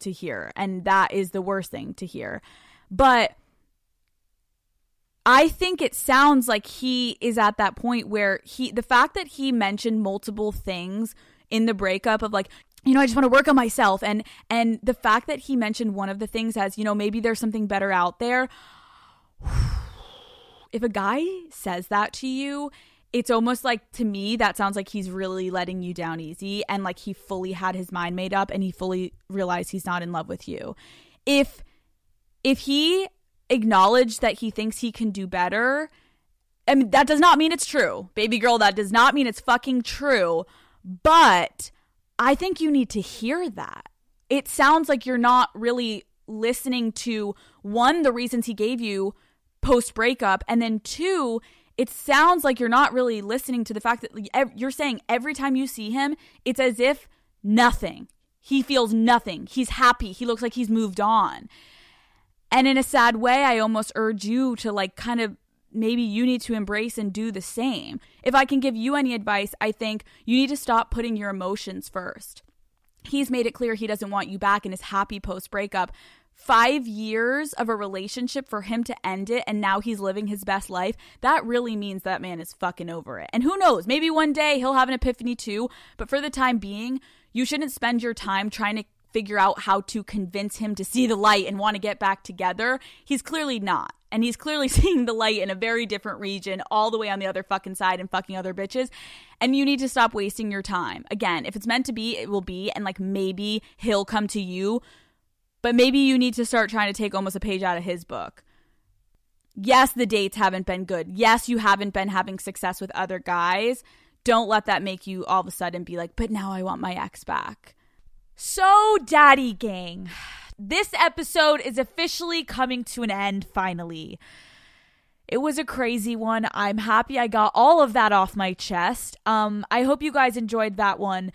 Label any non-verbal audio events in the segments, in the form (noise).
to hear. And that is the worst thing to hear. But I think it sounds like he is at that point where he, the fact that he mentioned multiple things in the breakup of like, you know, I just want to work on myself. And, and the fact that he mentioned one of the things as, you know, maybe there's something better out there. (sighs) If a guy says that to you, it's almost like to me that sounds like he's really letting you down easy and like he fully had his mind made up and he fully realized he's not in love with you. If if he acknowledged that he thinks he can do better, I mean that does not mean it's true. Baby girl, that does not mean it's fucking true. But I think you need to hear that. It sounds like you're not really listening to one the reasons he gave you post breakup and then two it sounds like you're not really listening to the fact that you're saying every time you see him, it's as if nothing. He feels nothing. He's happy. He looks like he's moved on. And in a sad way, I almost urge you to like kind of maybe you need to embrace and do the same. If I can give you any advice, I think you need to stop putting your emotions first. He's made it clear he doesn't want you back and is happy post breakup five years of a relationship for him to end it and now he's living his best life, that really means that man is fucking over it. And who knows, maybe one day he'll have an epiphany too, but for the time being, you shouldn't spend your time trying to figure out how to convince him to see the light and want to get back together. He's clearly not. And he's clearly (laughs) seeing the light in a very different region, all the way on the other fucking side and fucking other bitches. And you need to stop wasting your time. Again, if it's meant to be, it will be. And like maybe he'll come to you but maybe you need to start trying to take almost a page out of his book. Yes, the dates haven't been good. Yes, you haven't been having success with other guys. Don't let that make you all of a sudden be like, but now I want my ex back. So, Daddy Gang, this episode is officially coming to an end finally. It was a crazy one. I'm happy I got all of that off my chest. Um, I hope you guys enjoyed that one.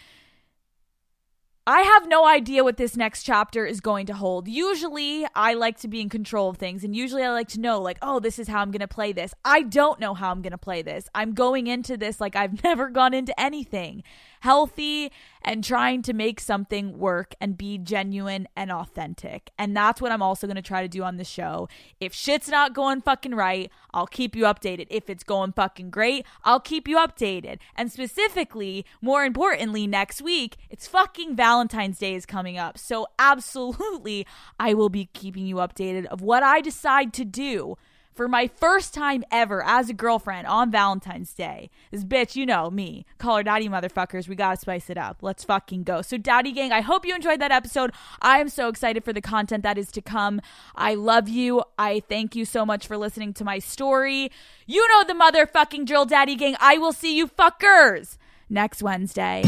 I have no idea what this next chapter is going to hold. Usually, I like to be in control of things, and usually, I like to know, like, oh, this is how I'm going to play this. I don't know how I'm going to play this. I'm going into this like I've (laughs) never gone into anything healthy and trying to make something work and be genuine and authentic. And that's what I'm also going to try to do on the show. If shit's not going fucking right, I'll keep you updated. If it's going fucking great, I'll keep you updated. And specifically, more importantly, next week, it's fucking Valentine's Day is coming up. So absolutely, I will be keeping you updated of what I decide to do for my first time ever as a girlfriend on Valentine's Day. This bitch, you know me. Call her daddy motherfuckers. We gotta spice it up. Let's fucking go. So, Daddy Gang, I hope you enjoyed that episode. I am so excited for the content that is to come. I love you. I thank you so much for listening to my story. You know the motherfucking drill, Daddy Gang. I will see you fuckers next Wednesday.